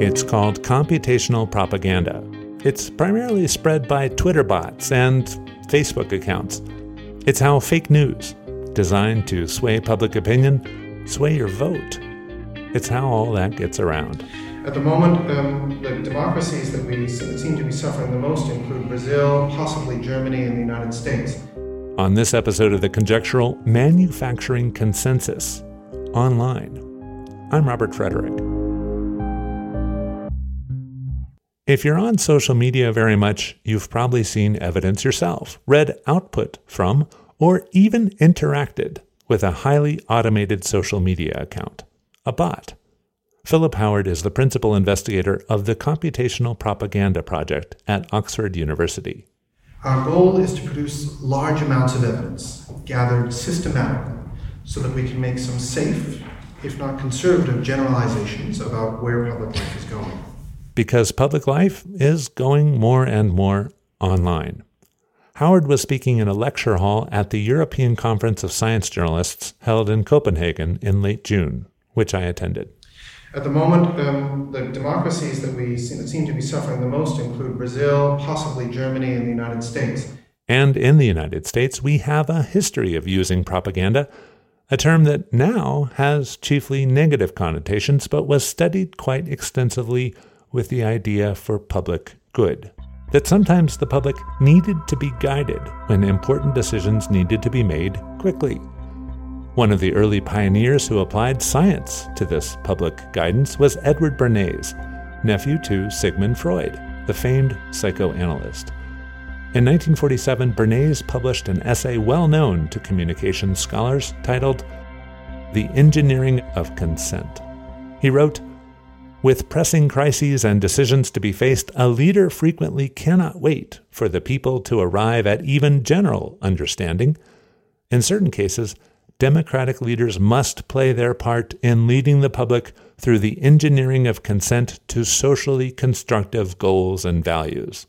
It's called computational propaganda. It's primarily spread by Twitter bots and Facebook accounts. It's how fake news, designed to sway public opinion, sway your vote. It's how all that gets around. At the moment, um, the democracies that we seem to be suffering the most include Brazil, possibly Germany, and the United States. On this episode of the Conjectural Manufacturing Consensus, online, I'm Robert Frederick. If you're on social media very much, you've probably seen evidence yourself, read output from, or even interacted with a highly automated social media account, a bot. Philip Howard is the principal investigator of the Computational Propaganda Project at Oxford University. Our goal is to produce large amounts of evidence gathered systematically so that we can make some safe, if not conservative, generalizations about where public life is going because public life is going more and more online. Howard was speaking in a lecture hall at the European Conference of Science Journalists held in Copenhagen in late June, which I attended. At the moment, um, the democracies that we that seem to be suffering the most include Brazil, possibly Germany, and the United States. And in the United States, we have a history of using propaganda, a term that now has chiefly negative connotations, but was studied quite extensively with the idea for public good. That sometimes the public needed to be guided when important decisions needed to be made quickly. One of the early pioneers who applied science to this public guidance was Edward Bernays, nephew to Sigmund Freud, the famed psychoanalyst. In 1947, Bernays published an essay well known to communication scholars titled The Engineering of Consent. He wrote, with pressing crises and decisions to be faced, a leader frequently cannot wait for the people to arrive at even general understanding. In certain cases, democratic leaders must play their part in leading the public through the engineering of consent to socially constructive goals and values.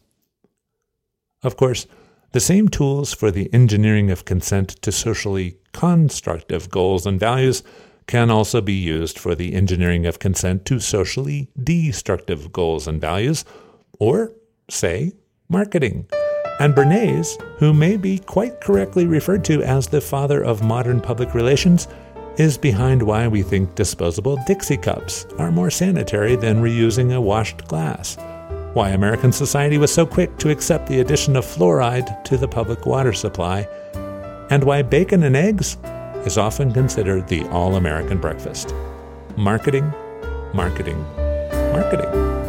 Of course, the same tools for the engineering of consent to socially constructive goals and values can also be used for the engineering of consent to socially destructive goals and values, or, say, marketing. And Bernays, who may be quite correctly referred to as the father of modern public relations, is behind why we think disposable Dixie cups are more sanitary than reusing a washed glass, why American society was so quick to accept the addition of fluoride to the public water supply, and why bacon and eggs is often considered the all American breakfast. Marketing, marketing, marketing.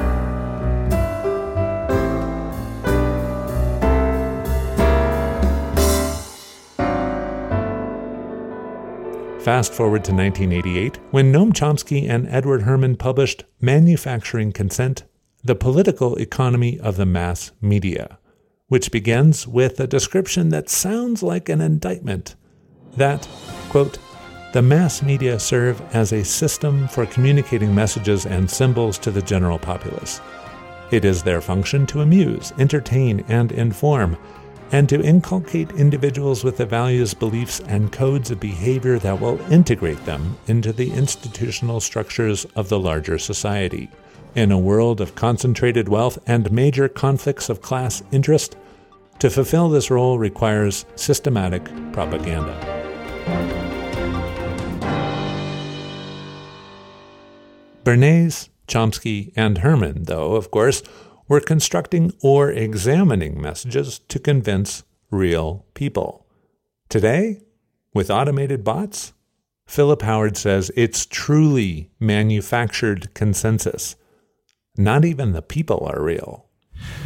Fast forward to 1988, when Noam Chomsky and Edward Herman published Manufacturing Consent The Political Economy of the Mass Media, which begins with a description that sounds like an indictment that, quote, the mass media serve as a system for communicating messages and symbols to the general populace. It is their function to amuse, entertain, and inform, and to inculcate individuals with the values, beliefs, and codes of behavior that will integrate them into the institutional structures of the larger society. In a world of concentrated wealth and major conflicts of class interest, to fulfill this role requires systematic propaganda. Bernays, Chomsky, and Herman, though, of course, were constructing or examining messages to convince real people. Today, with automated bots, Philip Howard says it's truly manufactured consensus. Not even the people are real.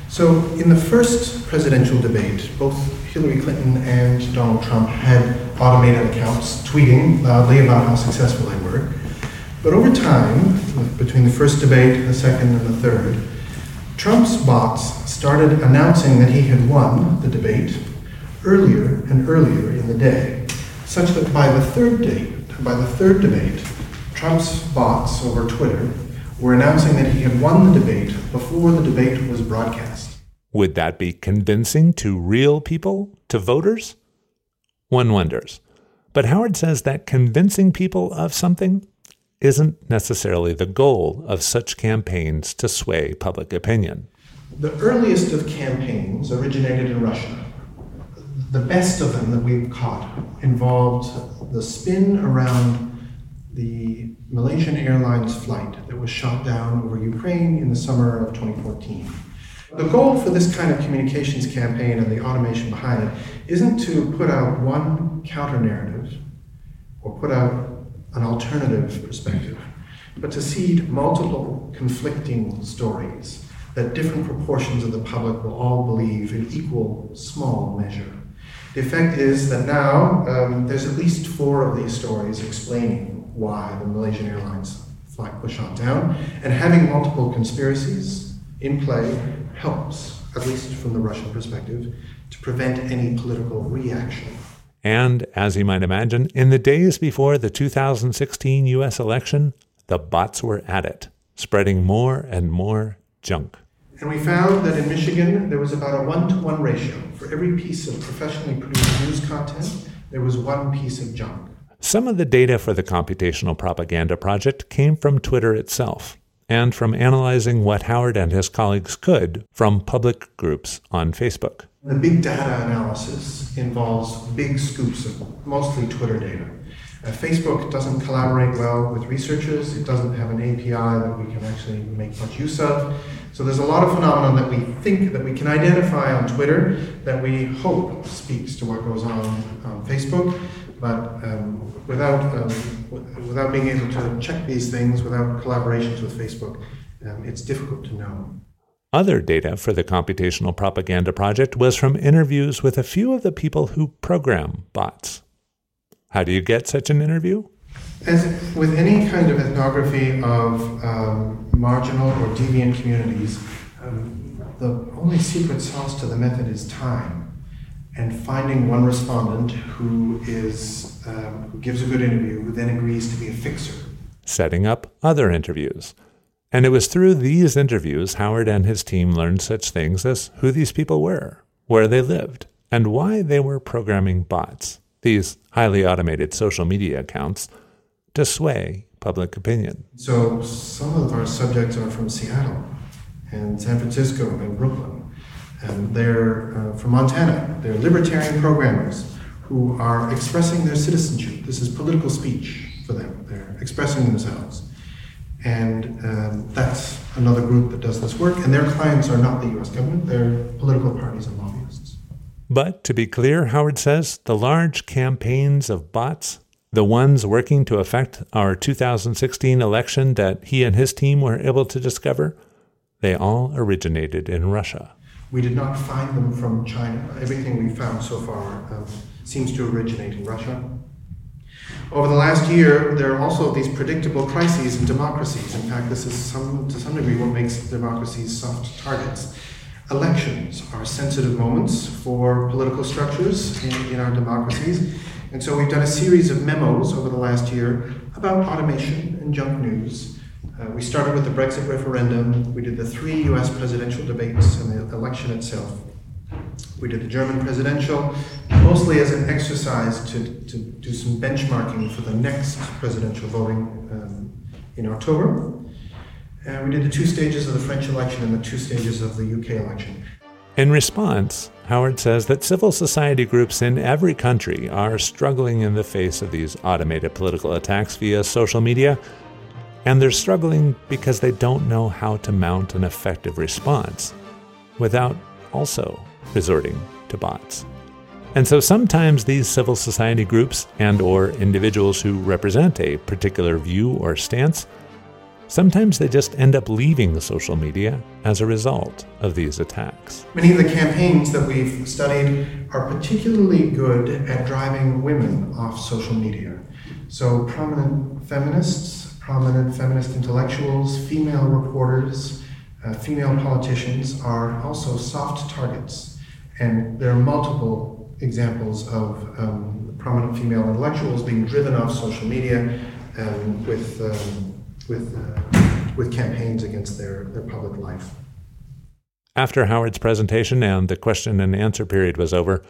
So, in the first presidential debate, both Hillary Clinton and Donald Trump had automated accounts tweeting loudly about how successful they were. But over time, between the first debate, the second, and the third, Trump's bots started announcing that he had won the debate earlier and earlier in the day, such that by the third date, by the third debate, Trump's bots over Twitter were announcing that he had won the debate before the debate was broadcast. Would that be convincing to real people, to voters? One wonders. But Howard says that convincing people of something isn't necessarily the goal of such campaigns to sway public opinion. The earliest of campaigns originated in Russia. The best of them that we've caught involved the spin around the Malaysian Airlines flight that was shot down over Ukraine in the summer of 2014. The goal for this kind of communications campaign and the automation behind it isn't to put out one counter narrative or put out an alternative perspective, but to seed multiple conflicting stories that different proportions of the public will all believe in equal small measure. The effect is that now um, there's at least four of these stories explaining why the Malaysian Airlines flight was shot down, and having multiple conspiracies in play helps, at least from the Russian perspective, to prevent any political reaction. And, as you might imagine, in the days before the 2016 US election, the bots were at it, spreading more and more junk. And we found that in Michigan, there was about a one to one ratio. For every piece of professionally produced news content, there was one piece of junk. Some of the data for the Computational Propaganda Project came from Twitter itself and from analyzing what Howard and his colleagues could from public groups on Facebook. The big data analysis involves big scoops of mostly Twitter data. Uh, Facebook doesn't collaborate well with researchers. It doesn't have an API that we can actually make much use of. So there's a lot of phenomenon that we think that we can identify on Twitter that we hope speaks to what goes on on Facebook, but um, without um, without being able to check these things, without collaborations with Facebook, um, it's difficult to know. Other data for the Computational Propaganda Project was from interviews with a few of the people who program bots. How do you get such an interview? As with any kind of ethnography of um, marginal or deviant communities, um, the only secret sauce to the method is time and finding one respondent who is um, who gives a good interview, who then agrees to be a fixer. Setting up other interviews. And it was through these interviews Howard and his team learned such things as who these people were, where they lived, and why they were programming bots, these highly automated social media accounts, to sway public opinion. So some of our subjects are from Seattle and San Francisco and Brooklyn. And they're uh, from Montana. They're libertarian programmers who are expressing their citizenship. This is political speech for them. They're expressing themselves. And um, that's another group that does this work. And their clients are not the US government, they're political parties and lobbyists. But to be clear, Howard says the large campaigns of bots, the ones working to affect our 2016 election that he and his team were able to discover, they all originated in Russia. We did not find them from China. Everything we found so far um, seems to originate in Russia. Over the last year, there are also these predictable crises in democracies. In fact, this is some, to some degree what makes democracies soft targets. Elections are sensitive moments for political structures in, in our democracies. And so we've done a series of memos over the last year about automation and junk news. Uh, we started with the Brexit referendum. We did the three US presidential debates and the election itself. We did the German presidential, mostly as an exercise to, to do some benchmarking for the next presidential voting um, in October. And we did the two stages of the French election and the two stages of the UK election. In response, Howard says that civil society groups in every country are struggling in the face of these automated political attacks via social media, and they're struggling because they don't know how to mount an effective response without also resorting to bots. And so sometimes these civil society groups and or individuals who represent a particular view or stance sometimes they just end up leaving the social media as a result of these attacks. Many of the campaigns that we've studied are particularly good at driving women off social media. So prominent feminists, prominent feminist intellectuals, female reporters, uh, female politicians are also soft targets and there are multiple examples of um, prominent female intellectuals being driven off social media um, with, um, with, uh, with campaigns against their, their public life. After Howard's presentation and the question and answer period was over,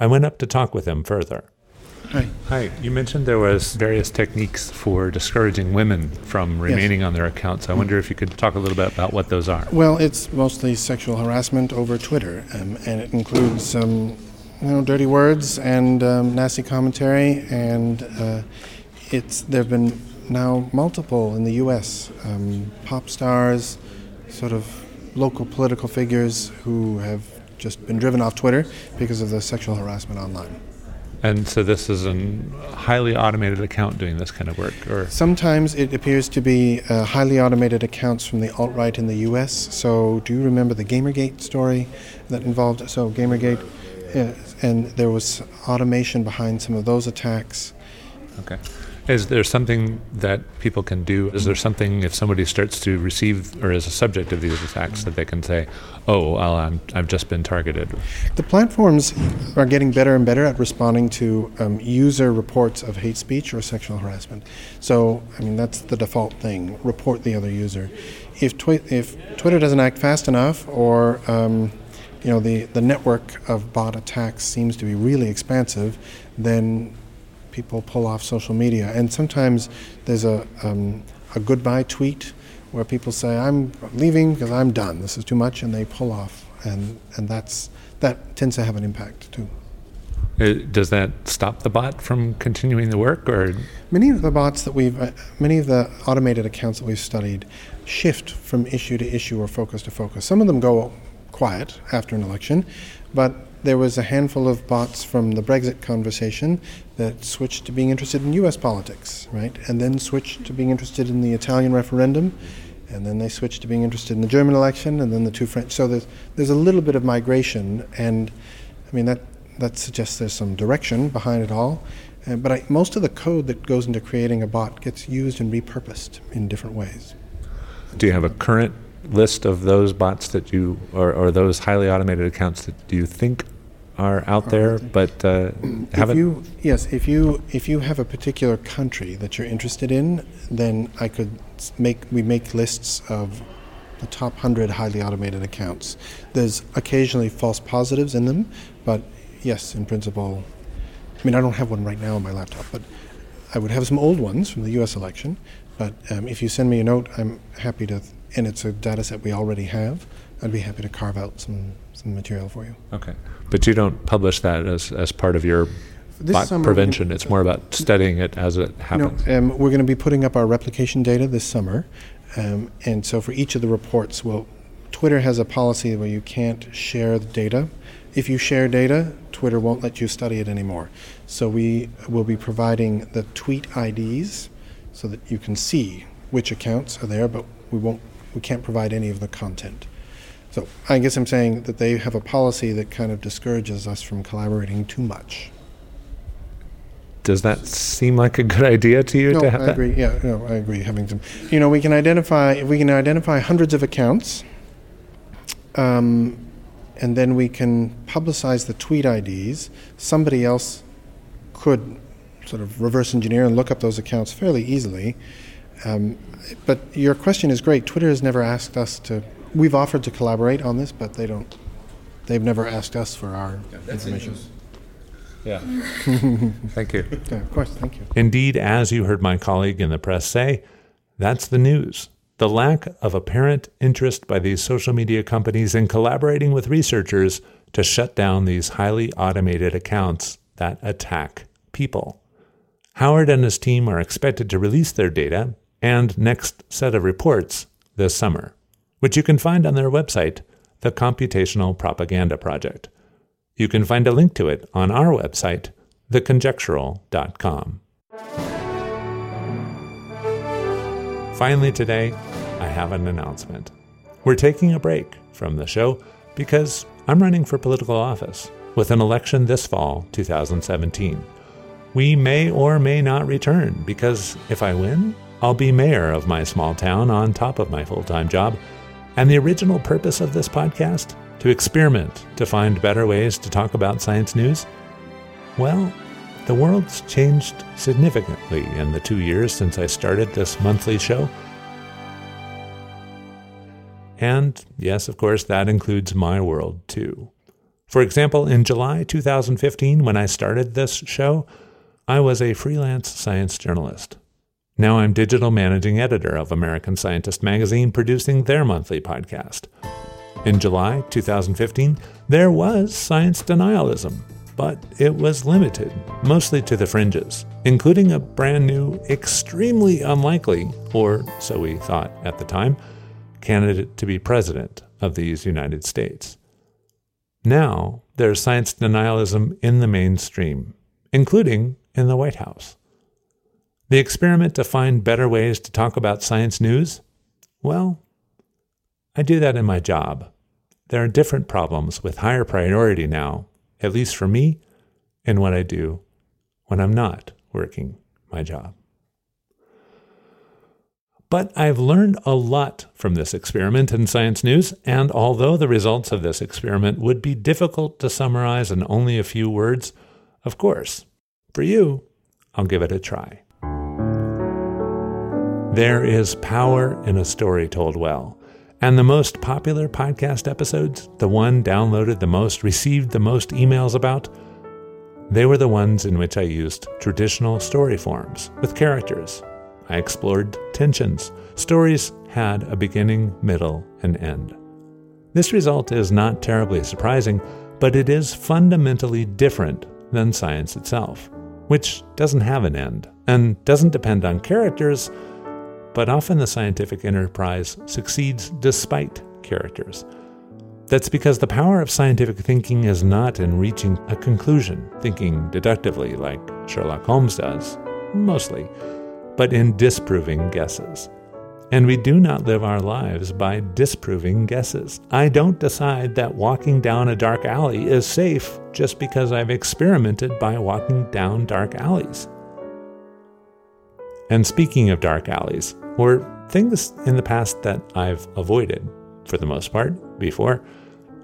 I went up to talk with him further. Hi. Hi. You mentioned there was various techniques for discouraging women from remaining on their accounts. I wonder if you could talk a little bit about what those are. Well, it's mostly sexual harassment over Twitter, um, and it includes um, you know dirty words and um, nasty commentary, and uh, it's there have been now multiple in the U.S. Um, pop stars, sort of local political figures who have just been driven off Twitter because of the sexual harassment online. And so this is a highly automated account doing this kind of work, or Sometimes it appears to be uh, highly automated accounts from the alt right in the U.S. So, do you remember the GamerGate story that involved? So, GamerGate, uh, and there was automation behind some of those attacks. okay. Is there something that people can do? Is there something if somebody starts to receive or is a subject of these attacks that they can say, "Oh, well, I'm, I've just been targeted"? The platforms are getting better and better at responding to um, user reports of hate speech or sexual harassment. So, I mean, that's the default thing report the other user. If, twi- if Twitter doesn't act fast enough or um, you know, the, the network of bot attacks seems to be really expansive, then people pull off social media. And sometimes there's a, um, a goodbye tweet where people say, I'm leaving because I'm done. This is too much, and they pull off. And, and that's, that tends to have an impact too. Uh, Does that stop the bot from continuing the work, or Many of the bots that we've, uh, many of the automated accounts that we've studied shift from issue to issue or focus to focus. Some of them go quiet after an election, but there was a handful of bots from the Brexit conversation that switched to being interested in US politics, right? And then switched to being interested in the Italian referendum, and then they switched to being interested in the German election, and then the two French. So there's, there's a little bit of migration, and I mean, that, that suggests there's some direction behind it all. Uh, but I, most of the code that goes into creating a bot gets used and repurposed in different ways. do you have a current list of those bots that you or, or those highly automated accounts that do you think are out there, but uh, haven't? you yes, if you if you have a particular country that you're interested in, then I could make we make lists of the top hundred highly automated accounts. There's occasionally false positives in them, but yes, in principle. I mean, I don't have one right now on my laptop, but I would have some old ones from the U.S. election. But um, if you send me a note, I'm happy to, and it's a data set we already have. I'd be happy to carve out some some material for you. Okay, but you don't publish that as, as part of your This bot summer prevention. It's more about studying it as it happens. No, um, we're going to be putting up our replication data this summer, um, and so for each of the reports, well, Twitter has a policy where you can't share the data. If you share data, Twitter won't let you study it anymore. So we will be providing the tweet IDs so that you can see which accounts are there, but we won't. We can't provide any of the content. So I guess I'm saying that they have a policy that kind of discourages us from collaborating too much. Does that seem like a good idea to you No, to have I that? agree. Yeah, no, I agree. Having some, you know, we can identify if we can identify hundreds of accounts, um, and then we can publicize the tweet IDs. Somebody else could sort of reverse engineer and look up those accounts fairly easily. Um, but your question is great. Twitter has never asked us to. We've offered to collaborate on this, but they don't. They've never asked us for our information. Yeah. Thank you. Yeah, of course. Thank you. Indeed, as you heard my colleague in the press say, that's the news. The lack of apparent interest by these social media companies in collaborating with researchers to shut down these highly automated accounts that attack people. Howard and his team are expected to release their data and next set of reports this summer, which you can find on their website, the Computational Propaganda Project. You can find a link to it on our website, theconjectural.com. Finally, today, I have an announcement. We're taking a break from the show because I'm running for political office with an election this fall, 2017. We may or may not return because if I win, I'll be mayor of my small town on top of my full time job. And the original purpose of this podcast? To experiment, to find better ways to talk about science news? Well, the world's changed significantly in the two years since I started this monthly show. And yes, of course, that includes my world too. For example, in July 2015, when I started this show, I was a freelance science journalist. Now I'm digital managing editor of American Scientist magazine, producing their monthly podcast. In July 2015, there was science denialism, but it was limited, mostly to the fringes, including a brand new, extremely unlikely, or so we thought at the time, candidate to be president of these United States. Now, there's science denialism in the mainstream, including in the White House. The experiment to find better ways to talk about science news? Well, I do that in my job. There are different problems with higher priority now, at least for me, and what I do when I'm not working my job. But I've learned a lot from this experiment in Science News, and although the results of this experiment would be difficult to summarize in only a few words, of course, for you, I'll give it a try. There is power in a story told well. And the most popular podcast episodes, the one downloaded the most, received the most emails about, they were the ones in which I used traditional story forms with characters I explored tensions. Stories had a beginning, middle, and end. This result is not terribly surprising, but it is fundamentally different than science itself, which doesn't have an end and doesn't depend on characters, but often the scientific enterprise succeeds despite characters. That's because the power of scientific thinking is not in reaching a conclusion, thinking deductively like Sherlock Holmes does, mostly but in disproving guesses. And we do not live our lives by disproving guesses. I don't decide that walking down a dark alley is safe just because I've experimented by walking down dark alleys. And speaking of dark alleys, or things in the past that I've avoided, for the most part, before,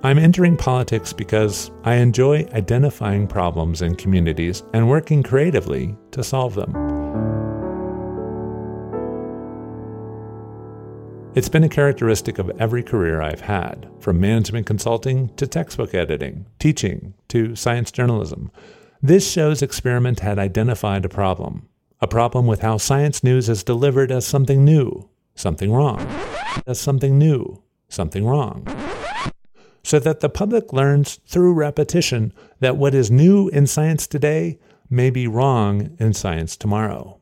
I'm entering politics because I enjoy identifying problems in communities and working creatively to solve them. It's been a characteristic of every career I've had, from management consulting to textbook editing, teaching to science journalism. This show's experiment had identified a problem, a problem with how science news is delivered as something new, something wrong, as something new, something wrong. So that the public learns through repetition that what is new in science today may be wrong in science tomorrow.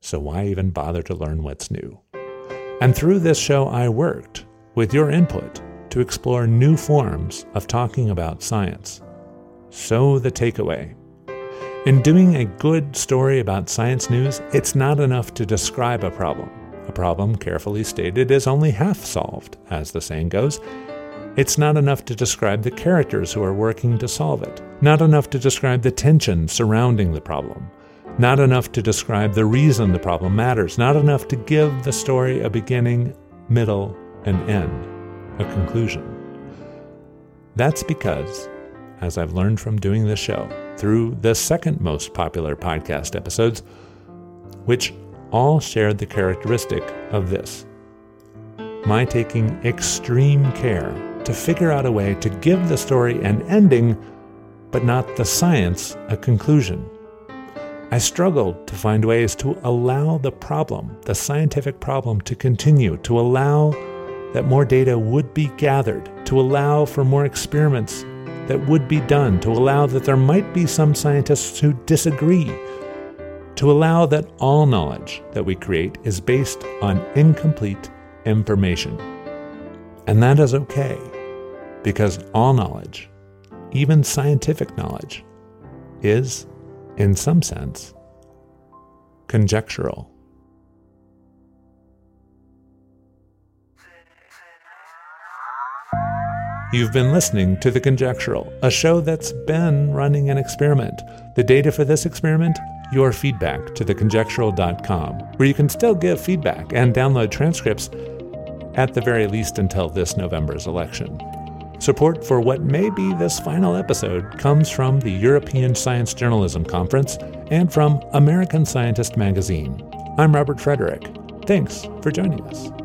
So why even bother to learn what's new? And through this show, I worked, with your input, to explore new forms of talking about science. So, the takeaway. In doing a good story about science news, it's not enough to describe a problem. A problem, carefully stated, is only half solved, as the saying goes. It's not enough to describe the characters who are working to solve it, not enough to describe the tension surrounding the problem. Not enough to describe the reason the problem matters, not enough to give the story a beginning, middle, and end, a conclusion. That's because, as I've learned from doing this show, through the second most popular podcast episodes, which all shared the characteristic of this my taking extreme care to figure out a way to give the story an ending, but not the science a conclusion. I struggled to find ways to allow the problem, the scientific problem, to continue, to allow that more data would be gathered, to allow for more experiments that would be done, to allow that there might be some scientists who disagree, to allow that all knowledge that we create is based on incomplete information. And that is okay, because all knowledge, even scientific knowledge, is in some sense, conjectural. You've been listening to The Conjectural, a show that's been running an experiment. The data for this experiment? Your feedback to theconjectural.com, where you can still give feedback and download transcripts at the very least until this November's election. Support for what may be this final episode comes from the European Science Journalism Conference and from American Scientist magazine. I'm Robert Frederick. Thanks for joining us.